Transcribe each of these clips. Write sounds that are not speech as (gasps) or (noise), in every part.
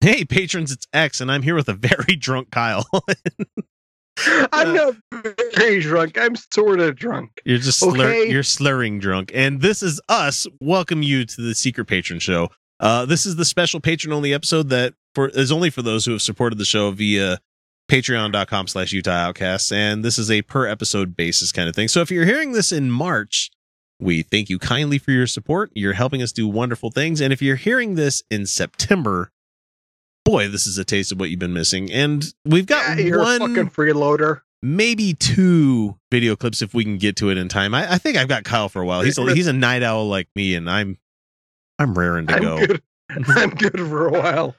Hey, patrons, it's X, and I'm here with a very (laughs) drunk Kyle. (laughs) I'm not very drunk. I'm sort of drunk. you're just slur- Okay. you're slurring drunk, and this is us. Welcome you to the Secret Patron Show. Uh, this is the special patron only episode that for is only for those who have supported the show via patreon.com slash utah outcasts and this is a per episode basis kind of thing so if you're hearing this in march we thank you kindly for your support you're helping us do wonderful things and if you're hearing this in september boy this is a taste of what you've been missing and we've got Yeah, one fucking freeloader. maybe two video clips if we can get to it in time. I, I think I've got Kyle for a while. He's a, he's a night owl like me, and I'm I'm raring to I'm go. good. (laughs) I'm good for a while.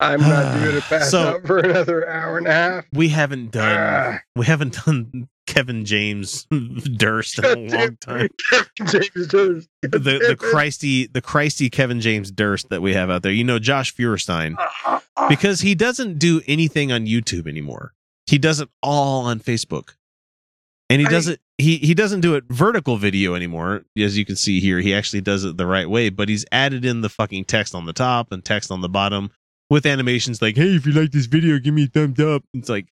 I'm not doing it (sighs) pass So- out for another hour and a half. We haven't done Ah, we haven't done Kevin James (laughs) Durst in a long time. (laughs) James Durst. The the Christy the Christy Kevin James Durst that we have out there. You know Josh Feuerstein Ah, because he doesn't do anything on YouTube anymore. He does it all on Facebook. And he I- does it he he doesn't do it vertical video anymore. As you can see here, he actually does it the right way, but he's added in the fucking text on the top and text on the bottom with animations like, "Hey, if you like this video, give me a thumbs up." It's like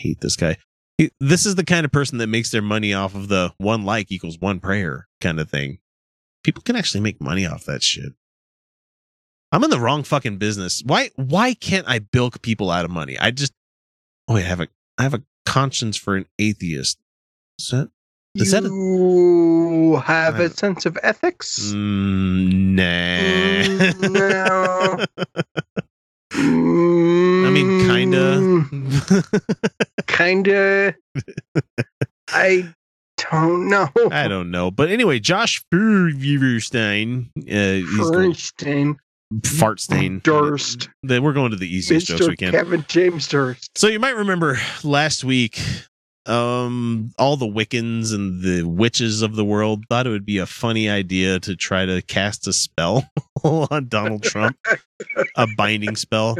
hate this guy. He, this is the kind of person that makes their money off of the one like equals one prayer kind of thing. People can actually make money off that shit. I'm in the wrong fucking business. Why why can't I bilk people out of money? I just oh wait, I have a I have a conscience for an atheist. Is that Is that a- you have a sense of ethics? mm, nah? Mm, no. (laughs) I mean, Mm, kinda. Kinda. (laughs) I don't know. I don't know, but anyway, Josh Feuerstein, uh, he's going, Fernstein. Fartstain, Durst. Then we're going to the easiest jokes we Mr. can. Kevin James Durst. So you might remember last week, um, all the Wiccans and the witches of the world thought it would be a funny idea to try to cast a spell (laughs) on Donald Trump, a binding spell.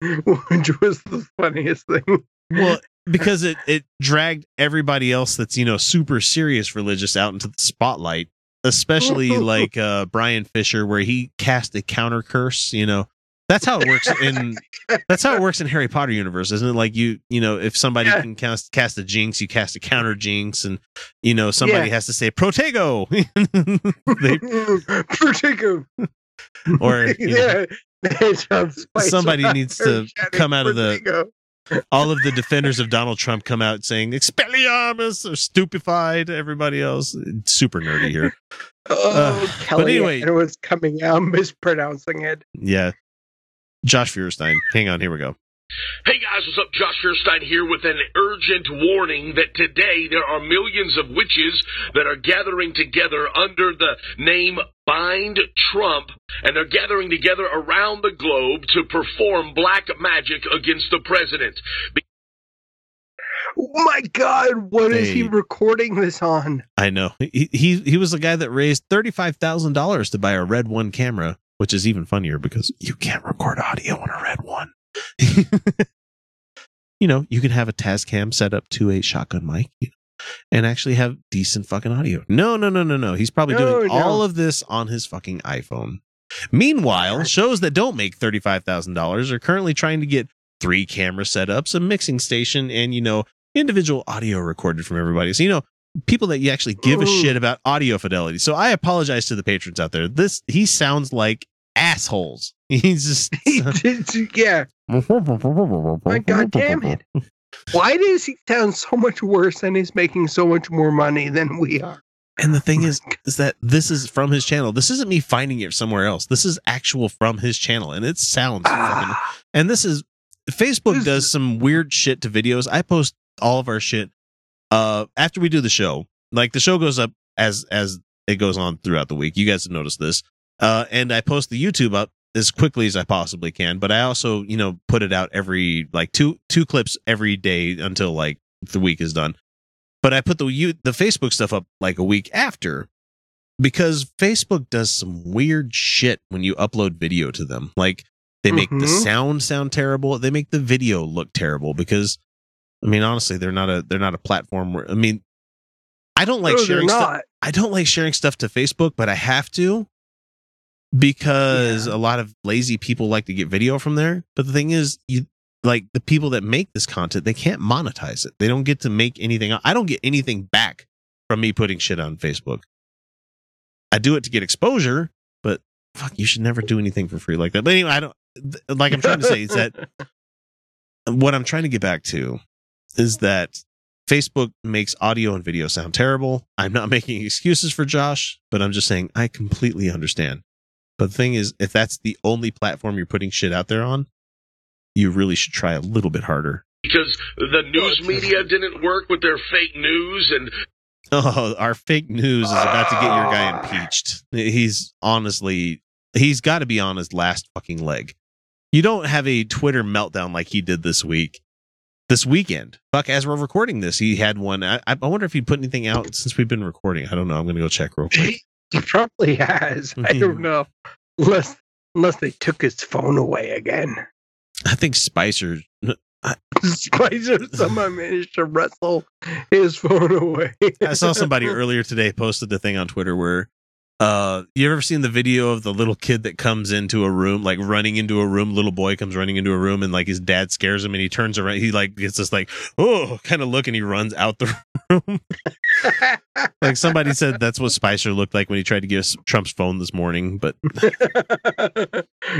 (laughs) Which was the funniest thing. Well, because it it dragged everybody else that's you know super serious religious out into the spotlight, especially like (laughs) uh Bryan Fischer, where he cast a counter curse. You know, that's how it works in (laughs) that's how it works in Harry Potter universe, isn't it? Like you you know, if somebody Yeah. can cast cast a jinx, you cast a counter jinx, and you know somebody Yeah. has to say protego. they, Protego. or yeah, know, yeah. It sounds spicy. somebody needs to come out of the all of the defenders of Donald Trump come out saying Expelliarmus or stupefied. Everybody else, it's super nerdy here. Oh, Uh, Kelly anyway- it was coming out (laughs) mispronouncing it. Yeah, Josh Feuerstein. Hang on, here we go. Hey guys, what's up? Josh Feuerstein here with an urgent warning that today there are millions of witches that are gathering together under the name Bind Trump, and they're gathering together around the globe to perform black magic against the president. Oh my God, what is he recording this on? I know he he, he was the guy that raised thirty five thousand dollars to buy a Red One camera, which is even funnier because you can't record audio on a Red One. (laughs) you know, you can have a Tascam set up to a shotgun mic you know, and actually have decent fucking audio. No, no, no, no, no. He's probably No, doing no. all of this on his fucking iPhone. Meanwhile, shows that don't make thirty five thousand dollars are currently trying to get three camera setups, a mixing station, and you know, individual audio recorded from everybody. So you know, people that you actually give a shit about audio fidelity. So I apologize to the patrons out there. This he sounds like assholes. (laughs) He's just (laughs) He did- yeah. My God damn it. Why does he sound so much worse and he's making so much more money than we are? And the thing is, is that this is from his channel. This isn't me finding it somewhere else. This is actual from his channel, and it sounds. fucking, Ah, and this is Facebook This- does some weird shit to videos. I post all of our shit uh after we do the show. Like the show goes up as as it goes on throughout the week. You guys have noticed this. Uh, and I post the YouTube up as quickly as I possibly can, but I also, you know, put it out every like two two clips every day until like the week is done. But I put the you the Facebook stuff up like a week after because Facebook does some weird shit when you upload video to them. Like they make the Mhm. sound sound terrible. They make the video look terrible because I mean honestly, they're not a they're not a platform where I mean I don't like No, sharing stuff. I don't like sharing stuff to Facebook, but I have to because Yeah. a lot of lazy people like to get video from there. But the thing is, you like the people that make this content, they can't monetize it. They don't get to make anything. I don't get anything back from me putting shit on Facebook. I do it to get exposure, but fuck, you should never do anything for free like that. But anyway, I don't like I'm trying to say is that (laughs) what I'm trying to get back to is that Facebook makes audio and video sound terrible. I'm not (laughs) making excuses for Josh, but I'm just saying I completely understand. But the thing is, if that's the only platform you're putting shit out there on, you really should try a little bit harder. because the news media didn't work with their fake news and Oh, our fake news is about to get your guy impeached. He's honestly, he's got to be on his last fucking leg. You don't have a Twitter meltdown like he did this week, this weekend. Fuck, as we're recording this, he had one. I, I wonder if he put anything out since we've been recording. I don't know. I'm going to go check real quick. (laughs) (laughs) He probably has. I don't mm-hmm. know. Unless unless they took his phone away again. I think Spicer. (laughs) Spicer somehow (laughs) managed to wrestle his phone away. I saw somebody earlier today posted the thing on Twitter where uh you ever seen the video of the little kid that comes into a room like running into a room? Little boy comes running into a room and like his dad scares him and he turns around he like gets this like oh kind of look and he runs out the room. (laughs) Like somebody said that's what Spicer looked like when he tried to give us Trump's phone this morning but (laughs)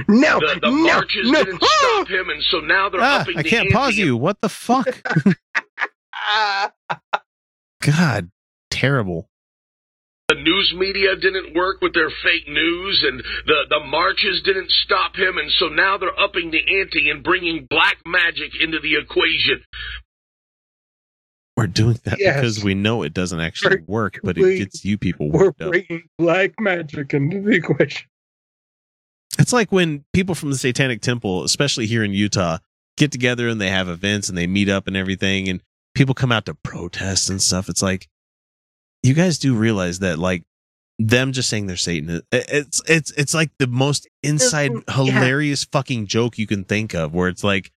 no, the, the no, marches no. didn't stop him, and so now they're ah, upping I can't ante pause you. What the fuck? (laughs) God terrible The news media didn't work with their fake news, and the, the marches didn't stop him, and so now they're upping the ante and bringing black magic into the equation. we're doing that Yes. because we know it doesn't actually We're- work but it gets you people We're worked up bringing black magic into the equation. It's like when people from the Satanic Temple, especially here in Utah, get together and they have events and they meet up and everything, and people come out to protest and stuff. It's like you guys do realize that, like them just saying they're Satan, it's it's it's like the most inside mm-hmm. Yeah. hilarious fucking joke you can think of, where it's like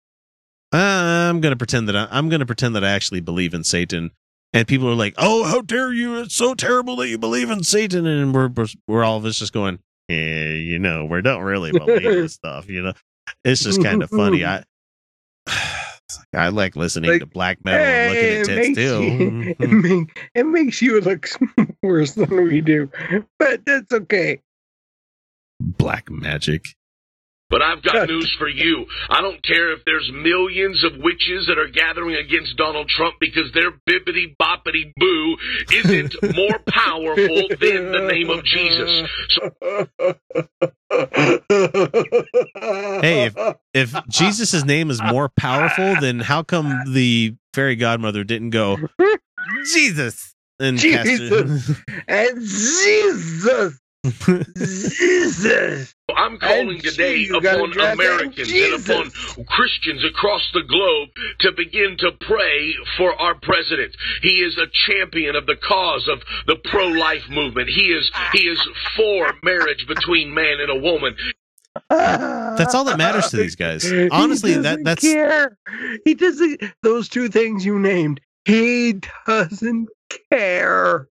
I'm gonna pretend that I, I'm gonna pretend that I actually believe in Satan. And people are like, "Oh, how dare you! It's so terrible that you believe in Satan." And we're we're, we're all of us just going, yeah, you know, we don't really believe this stuff, you know. It's just kind of funny. I I like listening Like, to black metal and looking at it tits too. you- (laughs) it, make, it makes you look (laughs) worse than we do, but that's okay. black magic. But I've got news for you. I don't care if there's millions of witches that are gathering against Donald Trump because their bibbity boppity boo isn't more powerful than the name of Jesus. So Hey, If Jesus' name is more powerful, then how come the fairy godmother didn't go Jesus and cast Jesus. and Jesus, Jesus. I'm calling And today Jesus, you gotta upon Americans and upon Christians across the globe to begin to pray for our president. He is a champion of the cause of the pro-life movement. He is he is for marriage between man and a woman. That's all that matters to these guys. Honestly, he that doesn't that's care. He doesn't. Those two things you named, he doesn't care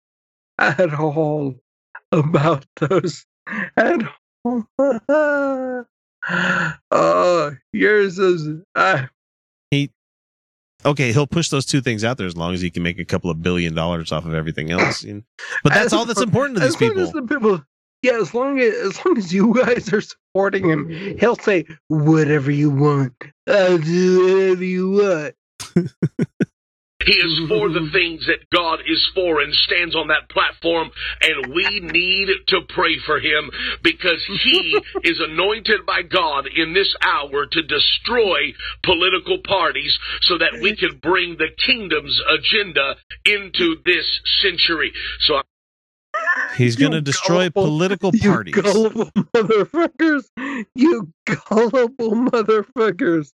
at all (laughs) about those at all. (laughs) Oh, yours is. Uh, okay. He'll push those two things out there as long as he can make a couple of billion dollars off of everything (coughs) else. you know. But that's As all that's important to these people. as the people. Yeah, as long as as long as you guys are supporting him, he'll say whatever you want. I'll do whatever you want. (laughs) He is for the (laughs) things that God is for and stands on that platform, and we need to pray for him because he (laughs) is anointed by God in this hour to destroy political parties so that we can bring the kingdom's agenda into this century. So He's going to destroy gullible- political You parties. gullible motherfuckers! You gullible motherfuckers!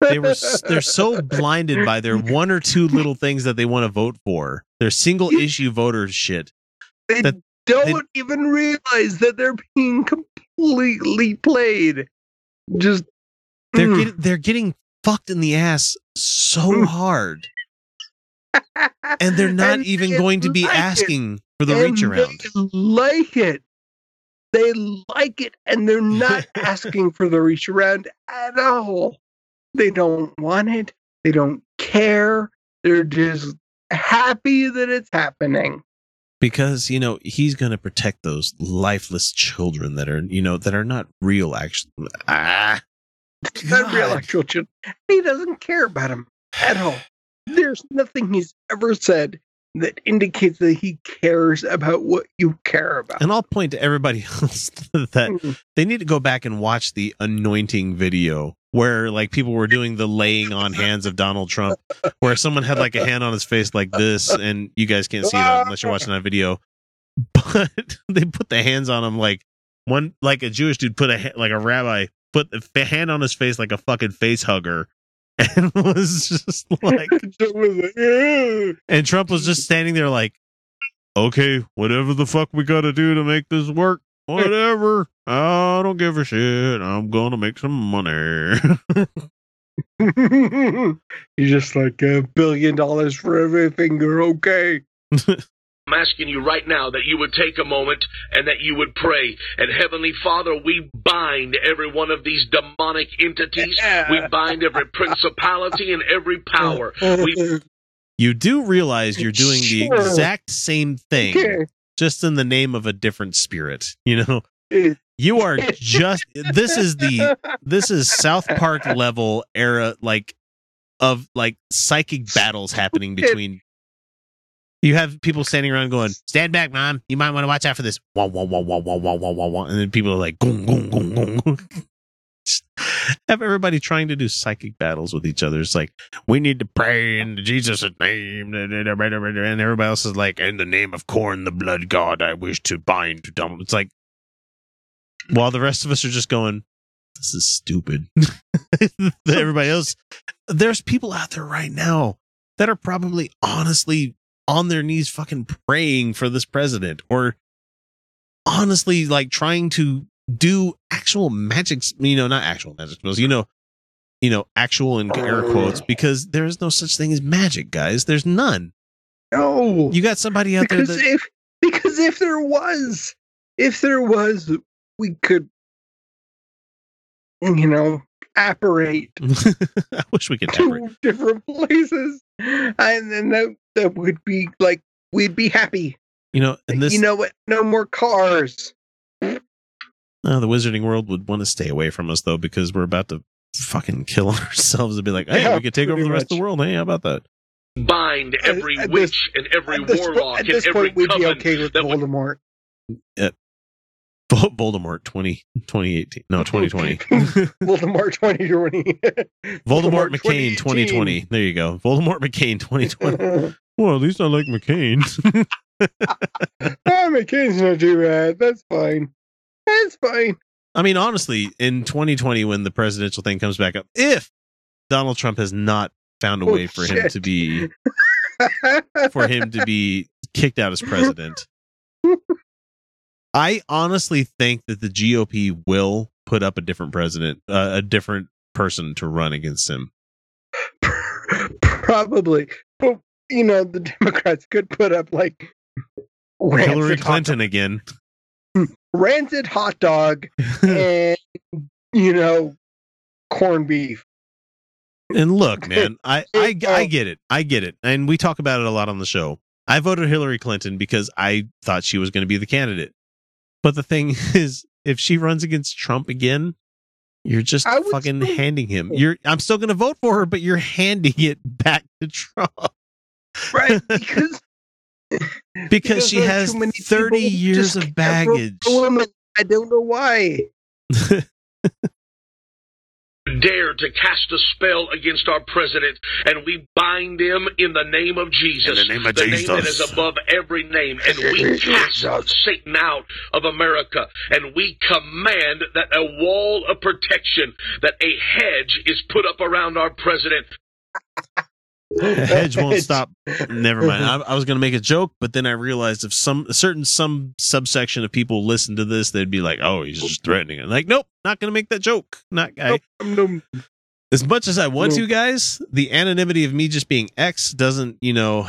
they were they're so (laughs) blinded by their one or two little things that they want to vote for. Their single issue voter shit. They that- don't even realize that they're being completely played. Just They're Mm. getting they're getting fucked in the ass so Mm. hard. (laughs) And they're not And even going to be like it. For the And reach around. They like it. They like it, and they're not (laughs) asking for the reach around at all. They don't want it. They don't care. They're just happy that it's happening. because you know he's going to protect those lifeless children that are you know that are not real actually ah Not real actual children. He doesn't care about them at all. There's nothing he's ever said that indicates that he cares about what you care about. and i'll point to everybody (laughs) else that Mm. they need to go back and watch the anointing video where like people were doing the laying on hands of donald trump where someone had like a hand on his face like this and you guys can't see it unless you're watching that video but (laughs) they put the hands on him like one like a jewish dude put a like a rabbi put the hand on his face like a fucking face hugger (laughs) and was just like (laughs) It was like, "Ugh." and trump was just standing there like okay whatever the fuck we gotta do to make this work (laughs) whatever i don't give a shit i'm gonna make some money He's just like a billion dollars for everything. You're okay. I'm asking you right now that you would take a moment and that you would pray. And Heavenly Father, we bind every one of these demonic entities. We bind every (laughs) principality and every power. We you do realize you're doing the exact same thing Okay. just in the name of a different spirit you know Eh, you are just this is the this is south park level era like of like psychic battles happening (laughs) between you have people standing around going stand back mom you might want to watch out for this. Wah, wah, wah, wah, wah, wah, wah, wah, and then people are like gong, gong, gong, gong. (laughs) Have everybody trying to do psychic battles with each other. It's like we need to pray in jesus' name. And everybody else is like in the name of Khorne the blood god i wish to bind to Donald. it's like while the rest of us are just going this is stupid. (laughs) Everybody else there's people out there right now that are probably honestly on their knees fucking praying for this president or honestly like trying to do actual magic you know not actual magic spells you know you know actual in air quotes because there is no such thing as magic guys there's none No. you got somebody out there because that if because if there was if there was we could you know apparate (laughs) i wish we could have it. different places. And then that, that would be like we'd be happy. You know and this you know what? No more cars. Uh, the wizarding world would want to stay away from us though because we're about to fucking kill (laughs) ourselves and be like, hey, Yeah, we could take over the rest of the world. Hey, how about that? bind every at witch this- and every at this, po- warlock at and this every point we'd be coven okay with that would voldemort. Vol- (laughs) Voldemort 20, 2018. No, 2020. (laughs) voldemort 2020 (laughs) Voldemort McCain 2020. There you go. Voldemort McCain 2020. well, at least I like McCain. oh mccain's not too bad that's fine that's fine I mean, honestly, in 2020, when the presidential thing comes back up, if Donald Trump has not found a Oh, way for him to be for him to be kicked out as president. I honestly think that the GOP will put up a different president, uh, a different person to run against him. Probably. But, you know, the Democrats could put up like Hillary Clinton again. (laughs) rancid hot dog and, you know, corned beef. and look, (laughs) man, I, I I get it. I get it. And we talk about it a lot on the show. I voted Hillary Clinton because I thought she was going to be the candidate. But the thing (laughs) is, if she runs against Trump again, you're just fucking still- handing him. (laughs) You're I'm still going to vote for her, but you're handing it back to Trump Right? (laughs) Because, because she has many 30 years of baggage. women. I don't know why. Dare to cast a spell against our president, and we bind him in the name of Jesus, In the name of name that Jesus. is above every name, and we (laughs) cast Satan out of America, and we command that a wall of protection, that a hedge is put up around our president. (laughs) A hedge won't stop. Never mind. I, I was going to make a joke, but then I realized if some a certain some subsection of people listen to this, they'd be like, "Oh, he's just threatening it." Like, nope, not going to make that joke. Not I, Um, as much as I want No. to, guys. The anonymity of me just being X doesn't, you know,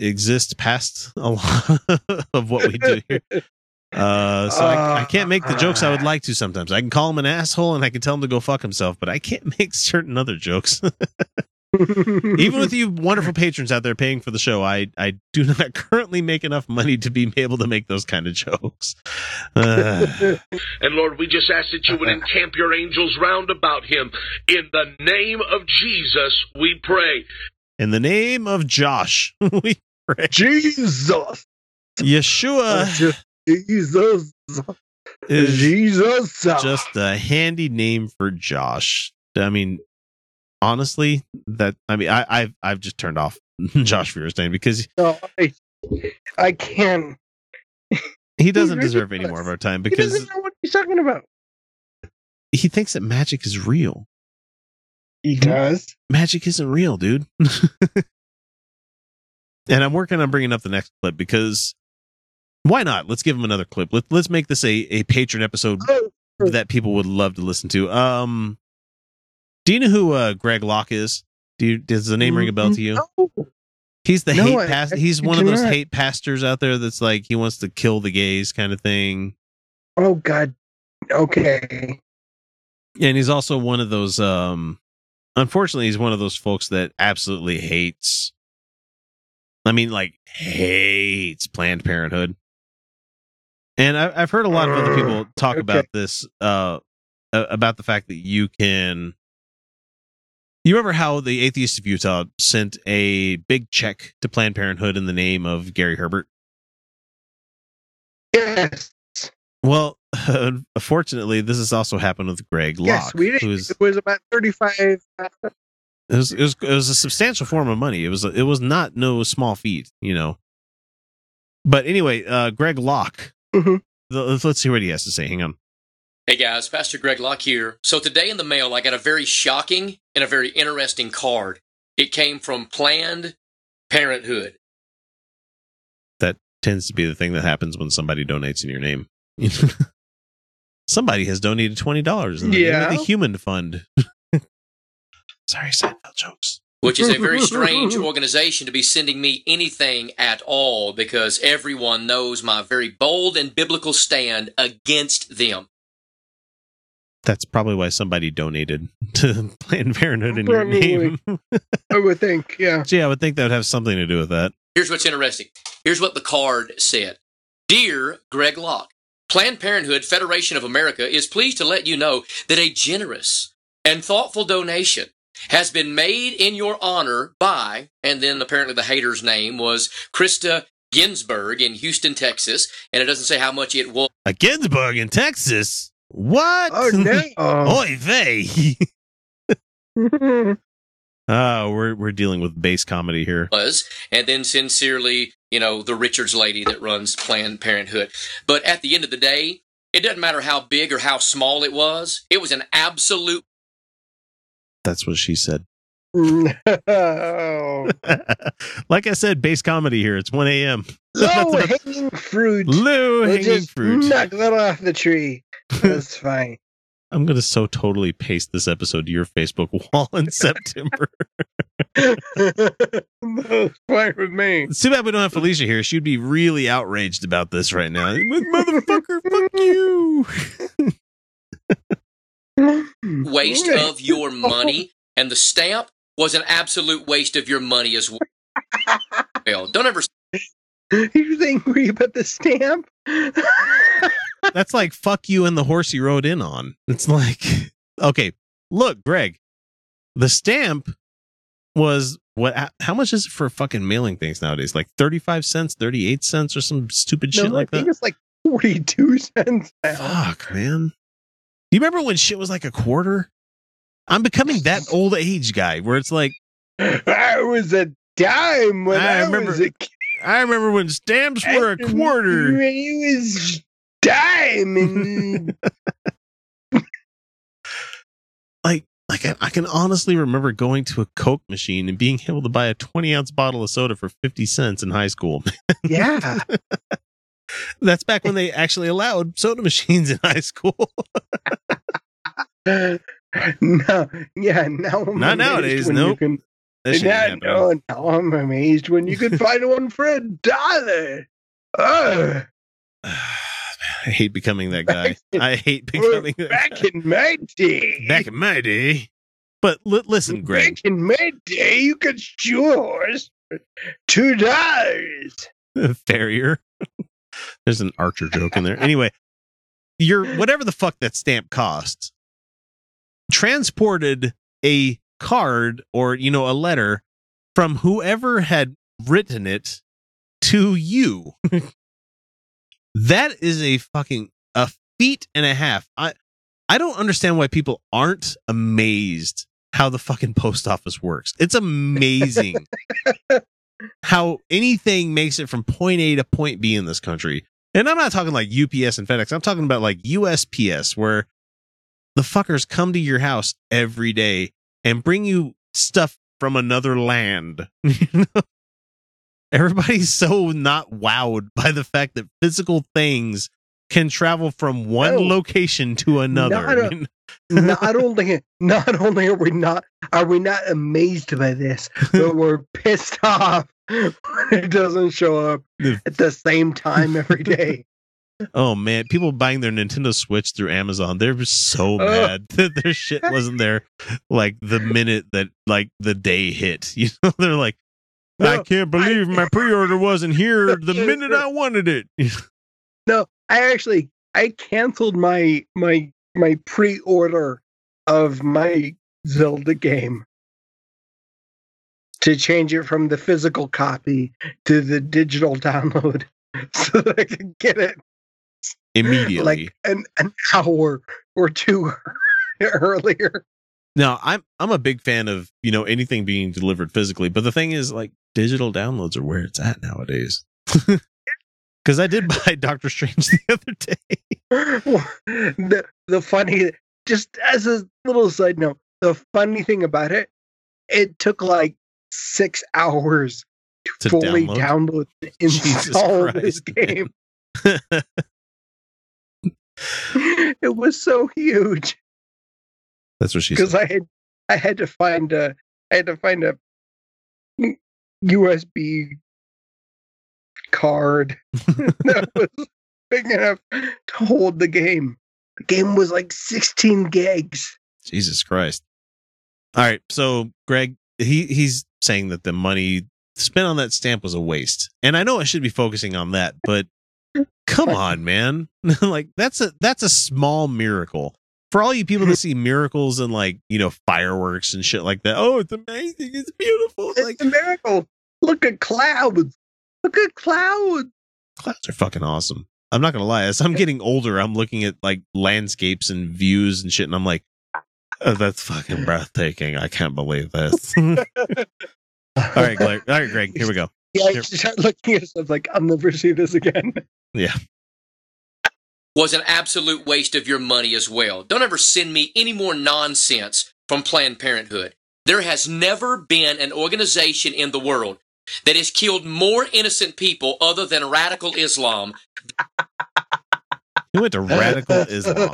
exist past a lot (laughs) of what we do here. (laughs) Uh, so I, I can't make the jokes I would like to sometimes. I can call him an asshole and I can tell him to go fuck himself, but I can't make certain other jokes. Even with (laughs) you wonderful patrons out there paying for the show, I I do not (laughs) currently make enough money to be able to make those kind of jokes. (laughs) Uh, And Lord, we just ask that you would encamp your angels round about him. In the name of Jesus, we pray. in the name of Josh, we pray. Jesus. Yeshua Jesus. is Jesus. just a handy name for Josh. I mean, honestly, that I mean, I, I've I've just turned off (laughs) Josh Feuerstein because No, I, I can't. (laughs) he doesn't deserve any more of our time because He doesn't know what he's talking about. he thinks that magic is real. He does. Magic isn't real, dude. (laughs) and I'm working on bringing up the next clip because why not? Let's give him another clip. Let, let's make this a, a patron episode Oh, that people would love to listen to. Um, do you know who uh, Greg Locke is? Do you, does the name ring a bell to you? no. He's the No, hate I- past. He's one of those hate pastors out there that's like he wants to kill the gays kind of thing. Oh God. Okay. And he's also one of those. Um, unfortunately, he's one of those folks that absolutely hates. I mean, like hates Planned Parenthood. And I, I've heard a lot of other people talk Okay. about this. Uh, about the fact that you can. You remember how the Atheists of Utah sent a big check to Planned Parenthood in the name of Gary Herbert? Yes. Well, (laughs) unfortunately, this has also happened with Greg Locke, yes, we did. who's It was about thirty-five. it was, it was it was a substantial form of money. It was it was not no small feat, you know. But anyway, uh, Greg Locke. Mhm. the- let's, let's see what he has to say. Hang on. Hey guys, Pastor Greg Locke here. So today in the mail, I got a very shocking and a very interesting card. It came from Planned Parenthood. That tends to be the thing that happens when somebody donates in your name. (laughs) somebody has donated twenty dollars in the name of the Human Fund. (laughs) Sorry, Seinfeld jokes. which is a very strange (laughs) organization to be sending me anything at all because everyone knows my very bold and biblical stand against them. That's probably why somebody donated (laughs) to Planned Parenthood in your name. (laughs) I would think. Yeah. Gee, I would think that would have something to do with that. Here's what's interesting. Here's what the card said Dear Greg Locke, Planned Parenthood Federation of America is pleased to let you know that a generous and thoughtful donation has been made in your honor by, and then apparently the hater's name was Krista Ginsburg in Houston, Texas, and it doesn't say how much it was. A Ginsburg in Texas. What? Oh no. (laughs) Oy vey. oh, (laughs) (laughs) we're we're dealing with base comedy here. was, and then sincerely, you know, the Richards lady that runs Planned Parenthood. But at the end of the day, it doesn't matter how big or how small it was. It was an absolute That's what she said. No. Mm. (laughs) (laughs) like I said, base comedy here. It's 1 a.m. Low (laughs) hanging fruit. Low We'll hanging fruit. Knock that off the tree. That's fine. I'm going to so totally paste this episode to your Facebook wall in September. That's fine with me. it's too bad we don't have Felicia here. She'd be really outraged about this right now. Motherfucker, fuck you. waste of your money, and the stamp was an absolute waste of your money as well. (laughs) Don't ever You're angry about the stamp? (laughs) That's like fuck you and the horse you rode in on. It's like, (laughs) okay, look, Greg, the stamp was what? How much is it for fucking mailing things nowadays? Like thirty five cents, thirty eight cents, or some stupid shit no, like I think that. it's like 42 cents now. Fuck, man. Do You remember when shit was like a quarter? I'm becoming that old age guy where it's like I was a dime when I I, remember was a kid. I remember when stamps were a quarter. When he was dime and (laughs) Like like I, I can honestly remember going to a Coke machine and being able to buy a 20 ounce bottle of soda for 50 cents in high school. (laughs) yeah. That's back when they actually allowed soda machines in high school. (laughs) (laughs) no, yeah, now I'm Not nowadays, nope. can- That shit yeah, ain't happening. no, now I'm amazed when you can (laughs) find one for a dollar. Ugh. (sighs) I hate becoming that guy. (laughs) In- I hate becoming that back guy. in my day. back in my day. But li- listen, Greg. Back in my day, you could yours two dollars. farrier. There's an Archer joke in there. Anyway, your whatever the fuck that stamp cost transported a card or you know a letter from whoever had written it to you. (laughs) that is a fucking a feat and a half. I I don't understand why people aren't amazed how the fucking post office works. It's amazing (laughs) how anything makes it from point A to point B in this country. And I'm not talking like UPS and FedEx. I'm talking about like USPS, where the fuckers come to your house every day and bring you stuff from another land. You (laughs) know? Everybody's so not wowed by the fact that physical things can travel from one No. location to another. Not (laughs) not only not only are we not are we not amazed by this, but (laughs) we're pissed off when it doesn't show up at the same time every day. Oh man, people buying their Nintendo Switch through Amazon, they're so (laughs) mad (laughs) that their shit wasn't there like the minute that like the day hit. (laughs) You know, they're like, I can't believe my pre-order wasn't here the minute I wanted it. No, I actually I canceled my my my pre-order of my Zelda game to change it from the physical copy to the digital download so that I could get it Immediately. like an, an hour or two (laughs) earlier. now, I'm I'm a big fan of, you know, anything being delivered physically, but the thing is like digital downloads are where it's at nowadays. (laughs) Cuz I did (laughs) buy Doctor Strange the other day. the the funny just as a little side note, the funny thing about it, it took like six hours To to, fully download? download and install this game. (laughs) it was so huge That's what she said. because. I had I had to find a I had to find a USB card (laughs) that (laughs) was big enough to hold the game. The game was like 16 gigs. Jesus Christ. All right, so Greg, he he's saying that the money spent on that stamp was a waste. And I know I should be focusing on that, but come on, man. (laughs) like that's a that's a small miracle. For all you people that (laughs) see miracles and like, you know, fireworks and shit like that. Oh, it's amazing. It's beautiful. It's Like a miracle. Look at clouds. Look at clouds. clouds are fucking awesome. I'm not gonna lie. As I'm getting older, I'm looking at like landscapes and views and shit, and I'm like, oh, that's fucking breathtaking. I can't believe this. (laughs) All right, Greg. All right, Greg. Here we go. Yeah, Here. you start looking at stuff like I'll never see this again. Yeah. Was an absolute waste of your money as well. Don't ever send me any more nonsense from Planned Parenthood. There has never been an organization in the world that has killed more innocent people other than radical Islam. He went to radical Islam.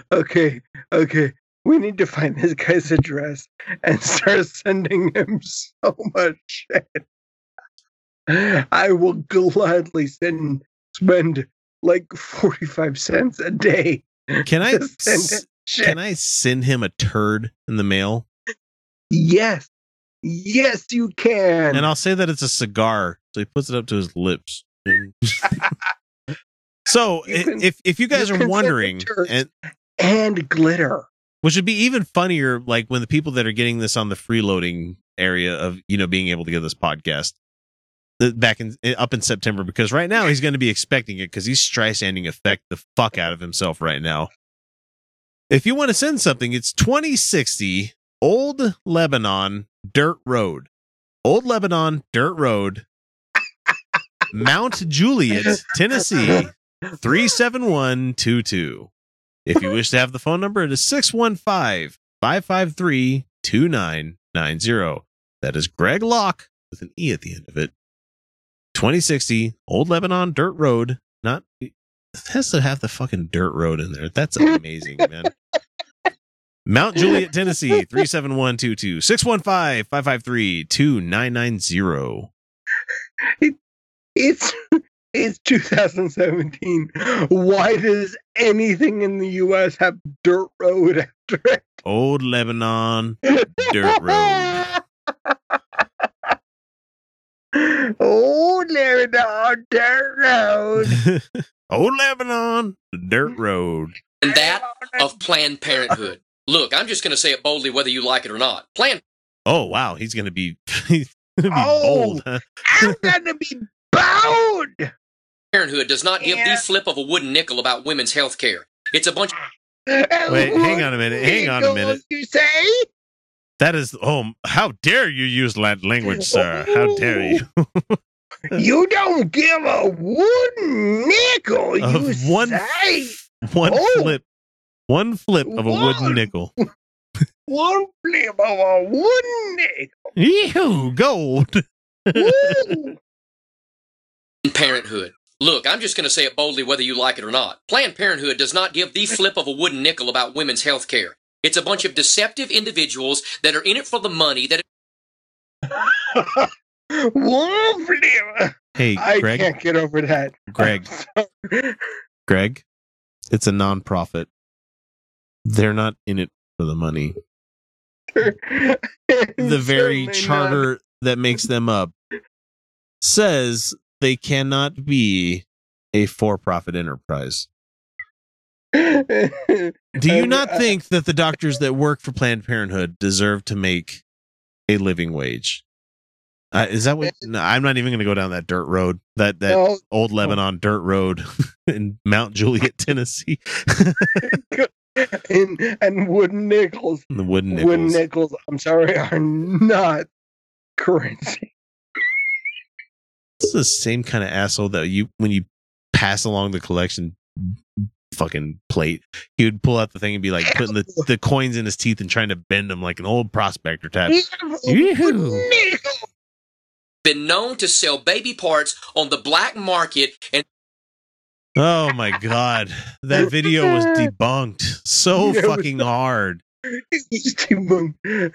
(laughs) okay, okay. We need to find this guy's address and (laughs) start sending him so much shit. I will gladly send spend like forty five cents a day. Can I send him shit. can I send him a turd in the mail? Yes, yes, you can. And I'll say that it's a cigar, so he puts it up to his lips. (laughs) so can- if if you guys you are wondering, and and glitter. Which would be even funnier, like when the people that are getting this on the freeloading area of you know being able to get this podcast, uh, back in uh, up in September because right now he's going to be expecting it because he's Streisanding effect the fuck out of himself right now. If you want to send something, it's 2060 Old Lebanon Dirt Road. Old Lebanon Dirt Road, Mount Juliet, Tennessee 37122. If you wish to have the phone number, it is 615 553 2990. That is Greg Locke with an E at the end of it. 2060 Old Lebanon Dirt Road. Not it has to have the fucking dirt road in there. That's amazing, man. (laughs) Mount Juliet, Tennessee 37122 615 553 2990. It's it's 2017. Why does anything in the U.S. have dirt road after it? Old Lebanon Dirt (laughs) Road. there it are, dirt road. (laughs) Old Lebanon Dirt Road. And that of Planned Parenthood. Look, I'm just going to say it boldly whether you like it or not. Planned Oh wow, he's gonna be (laughs) he's gonna be Oh. bold. Huh? I'm gonna be bound. Parenthood does not give Yeah. the flip of a wooden nickel about women's health care. It's a bunch Wait, hang on a minute, hang on a minute. You say? That is oh how dare you use that language, sir? How dare you? (laughs) You don't give a wooden nickel. Of You one say One Oh. flip. One flip of a wooden One. nickel. (laughs) one flip of a wooden nickel. Ew, gold. (laughs) Woo. Parenthood. Look, I'm just going to say it boldly whether you like it or not. Planned Parenthood does not give the flip of a wooden nickel about women's health care. It's a bunch of deceptive individuals that are in it for the money that (laughs) one flip. Hey, I Greg, can't get over that. Greg, (laughs) Greg, it's a nonprofit. They're not in it for the money. (laughs) The very charter that makes them up says they cannot be a for-profit enterprise. Do you (laughs) not uh, think that the doctors that work for Planned Parenthood deserve to make a living wage? Uh, is that what? No, I'm not even going to go down that dirt road. That that No, old Lebanon dirt road (laughs) in Mount Juliet, Tennessee. (laughs) and, and wooden nickels. the wooden nickels. Wooden nickels, I'm sorry, are not currency. This is the same kind of asshole that you when you pass along the collection fucking plate, he would pull out the thing and be like putting the, the coins in his teeth and trying to bend them like an old prospector type. Ew. Wooden nickel. been known to sell baby parts on the black market and Oh my god, that video was debunked so (laughs) Yeah, it was- fucking hard. He's too. (laughs)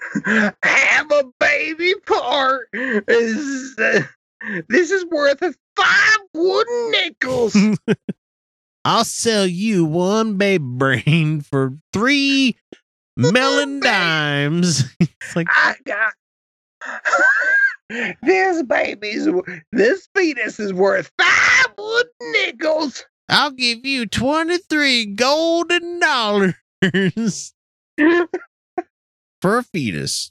Have a baby part. Is, uh, this is worth five wooden nickels. (laughs) I'll sell you one baby brain for three melon dimes. (laughs) it's like I got (laughs) this baby's this fetus is worth five wooden nickels. I'll give you twenty three golden dollars for a fetus.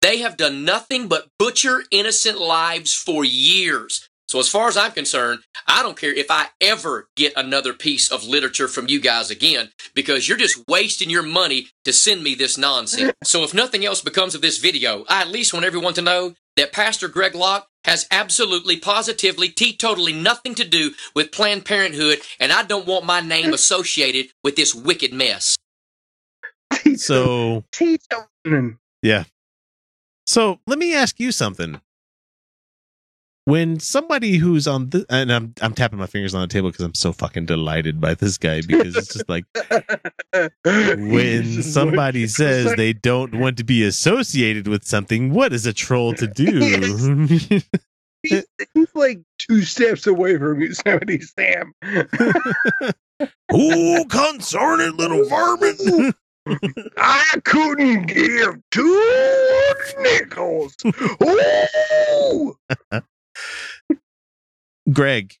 They have done nothing but butcher innocent lives for years. So as far as I'm concerned, I don't care if I ever get another piece of literature from you guys again because you're just wasting your money to send me this nonsense. (laughs) So if nothing else becomes of this video, I at least want everyone to know that Pastor Greg Locke has absolutely, positively, teetotally nothing to do with Planned Parenthood, and I don't want my name (laughs) associated with this wicked mess. So Teetotum. So let me ask you something. When somebody who's on the and I'm I'm tapping my fingers on the table because I'm so fucking delighted by this guy because it's just like (laughs) when somebody says they don't want to be associated with something, what is a troll to do? (laughs) he's, (laughs) he's like two steps away from Yosemite Sam. Ooh, concerning little vermin. I couldn't give two nickels. Ooh! (laughs) Greg,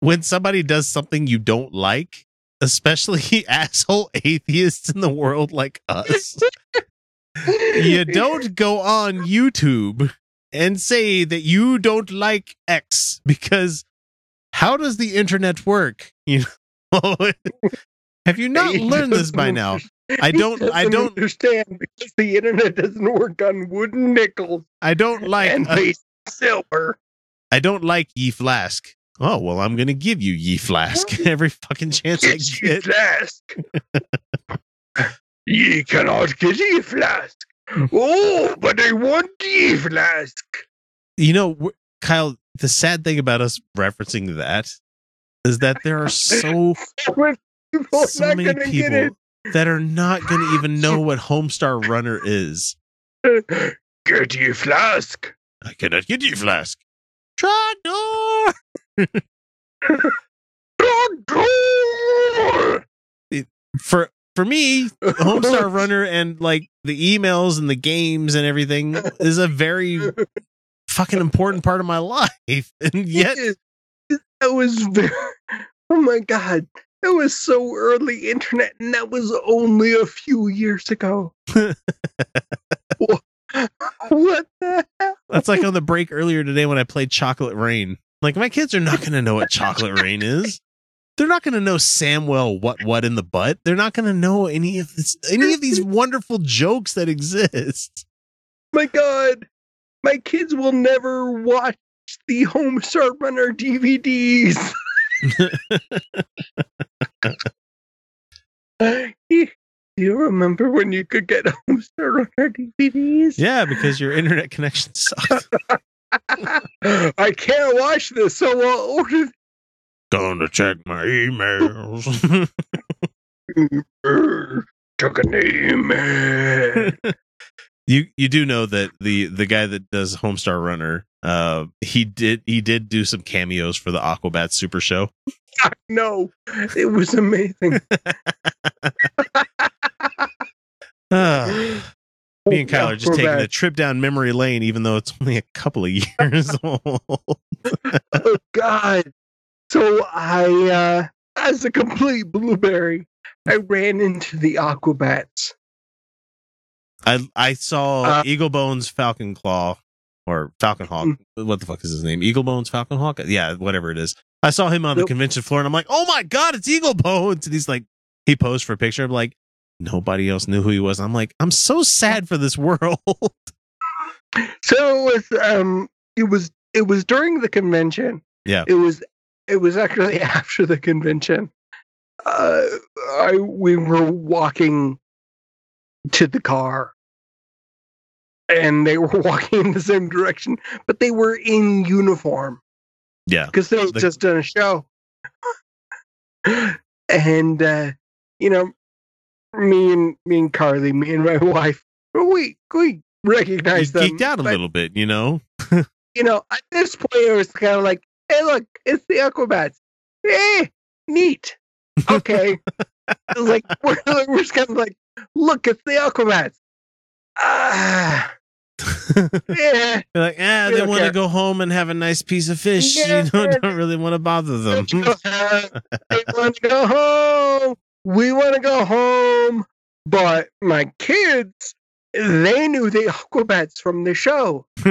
when somebody does something you don't like, especially (laughs) asshole atheists in the world like us, you don't go on YouTube and say that you don't like X because how does the internet work? You (laughs) know, have you not learned this by now? I don't. I don't. understand because the internet doesn't work on wooden nickels I don't like. and uh, silver. I don't like ye flask. Oh well, I'm gonna give you ye flask (laughs) every fucking chance I Get ye flask. (laughs) ye cannot get ye flask. Oh, but I want ye flask. You know, Kyle. The sad thing about us referencing that is that there are so (laughs) When people are so many gonna get it. people that are not going to even know (laughs) what Homestar Runner is. (laughs) Get ye flask. I cannot get you flask. Trogdor. (laughs) Door. For for me, Homestar Runner and like the emails and the games and everything is a very fucking important part of my life, and yet that was very. Oh my god, that was so early internet, and that was only a few years ago. Wha- (laughs) what the hell? that's like on the break earlier today when I played Chocolate Rain. Like my kids are not going to know what Chocolate Rain is. They're not going to know Samwell what what in the butt. They're not going to know any of this any of these wonderful jokes that exist. My god, my kids will never watch the Home Homestar Runner DVDs. (laughs) you you remember when you could get Homestar Runner DVDs? Yeah, because your internet connection sucks. (laughs) I can't watch this, so I'll order Gonna check my emails. (laughs) Took a name. (laughs) you you do know that the the guy that does Homestar Runner, uh, he did he did do some cameos for the Aquabat Super Show. (laughs) no, it was amazing. (laughs) (sighs) Me and Kyle are just We're taking back. a trip down memory lane, even though it's only a couple of (laughs) years old. oh God. So I uh as a complete blueberry, I ran into the Aquabats. I I saw Uh, Eagle Bones Falcon Claw or Falcon Hawk. Mm. What the fuck is his name? Eagle Bones Falcon Hawk? Yeah, whatever it is. I saw him on the Nope. convention floor and I'm like, oh my god, it's Eagle Bones. And he's like, he posed for a picture. I'm like, nobody else knew who he was. I'm like, I'm so sad for this world. (laughs) So it was um it was it was during the convention. Yeah. It was it was actually (laughs) after the convention. Uh I we were walking to the car and they were (laughs) walking in the same direction, but they were in uniform. yeah. because they had The- just done a show. (gasps) and uh, you know, me and me and Carly, me and my (laughs) wife, we we recognize them. geeked out a little bit, you know? (laughs) You know, at this point, it was kind of like, "Hey, look, it's the Aquabats. Hey, neat. Okay." it was like we're, we're just kind of like, "Look, it's the Aquabats." (laughs) Ah, yeah. You're like, ah, We they want to go home and have a nice piece of fish. (laughs) Yeah. You know, don't really want to bother them. Don't you go, they want to go home. We want to go home. But my kids, they knew the Aquabats from the show. (laughs)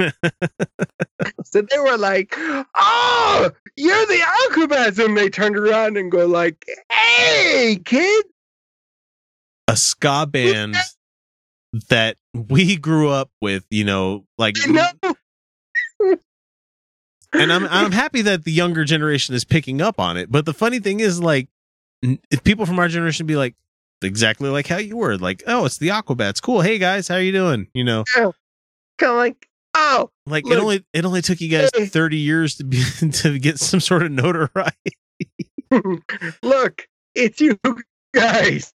so they were like, oh, you're the Aquabats. And they turned around and go like, hey, kid. A ska band that we grew up with, you know, like and I'm I'm happy that the younger generation is picking up on it. But the funny thing is like if people from our generation be like exactly like how you were, like, oh, it's the Aquabats. Cool. Hey guys, how you doing? You know, Kind of like, oh, like it only it only took you guys Hey. 30 years to be (laughs) to get some sort of notoriety. (laughs) look, it's you guys.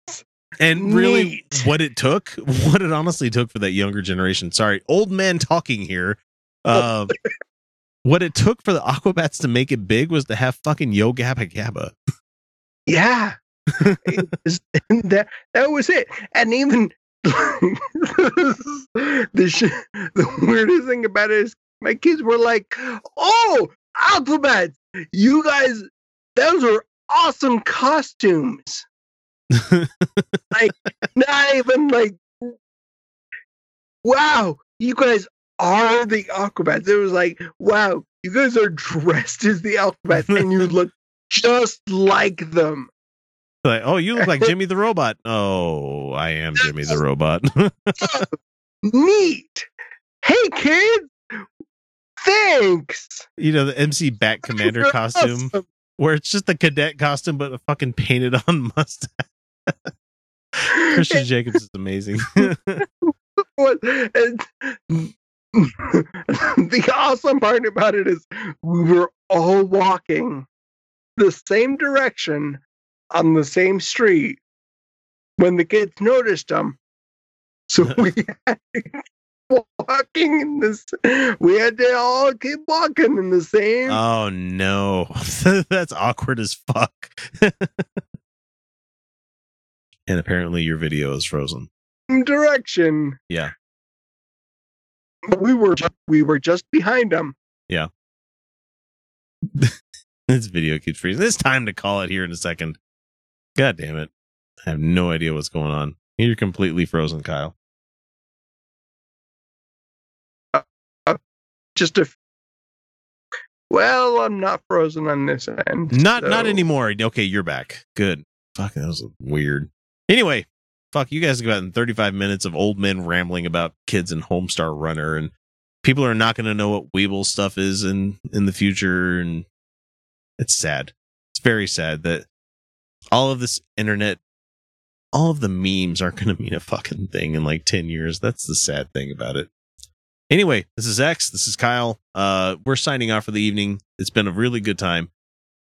And really, Neat. what it took, (laughs) what it honestly took for that younger generation. Sorry, old man talking here. Um, (laughs) what it took for the Aquabats to make it big was to have fucking Yo Gabba Gabba. Yeah. (laughs) Was- that that was it. And even the sh- the weirdest thing about it is my kids were like, "Oh, alphabets! You guys, those are awesome costumes." (laughs) like, not even like, "Wow, you guys are the Aquabats. It was like, wow, you guys are dressed as the Aquabats and you look just like them. Like, oh, you look like (laughs) Jimmy the Robot. Oh, I am Jimmy the Robot. Neat. Hey, kids. Thanks. you know, the MC Bat Commander You're (laughs) costume awesome. where it's just the cadet costume, but a fucking painted on mustache. Christian Jacobs is amazing. (laughs) What- the awesome part about it is we were all walking the same direction on the same street when the kids noticed them. So (laughs) we had to keep walking in this. We had to all keep walking in the same oh no. (laughs) That's awkward as fuck. And apparently your video is frozen. direction. Yeah. But we were just, we were just behind them. Yeah. (laughs) this video keeps freezing. It's time to call it here in a second. God damn it. I have no idea what's going on. You're completely frozen, Kyle. Uh, uh, just a. Well, I'm not frozen on this end. Not not anymore. Okay, you're back. Good. Fuck, that was weird. Anyway, fuck, you guys have gotten 35 minutes of old men rambling about kids and Homestar Runner, and people are not going to know what Weebl stuff is in in the future, and it's sad. It's very sad that all of this internet, all of the memes aren't going to mean a fucking thing in like 10 years. That's the sad thing about it. Anyway, this is X. This is Kyle. Uh, we're signing off for the evening. It's been a really good time.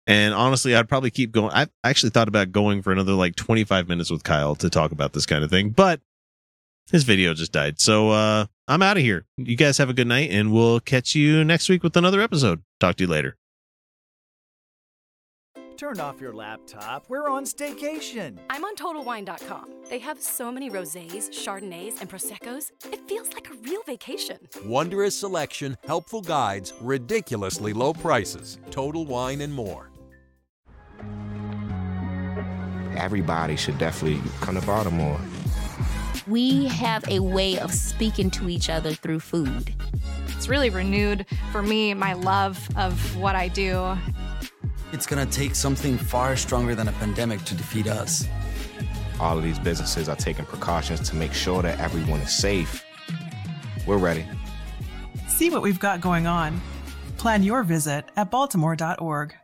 And honestly, I'd probably keep going. I actually thought about going for another like 25 minutes with Kyle to talk about this kind of thing, but his video just died. So uh, I'm out of here. You guys have a good night, and we'll catch you next week with another episode. Talk to you later. Turn off your laptop. We're on staycation. I'm on TotalWine.com. They have so many rosés, chardonnays, and proseccos. It feels like a real vacation. Wondrous selection, helpful guides, ridiculously low prices. Total wine and more. Everybody should definitely come to Baltimore. We have a way of speaking to each other through food. It's really renewed for me my love of what I do. It's gonna take something far stronger than a pandemic to defeat us. All of these businesses are taking precautions to make sure that everyone is safe. We're ready. See what we've got going on. Plan your visit at baltimore.org.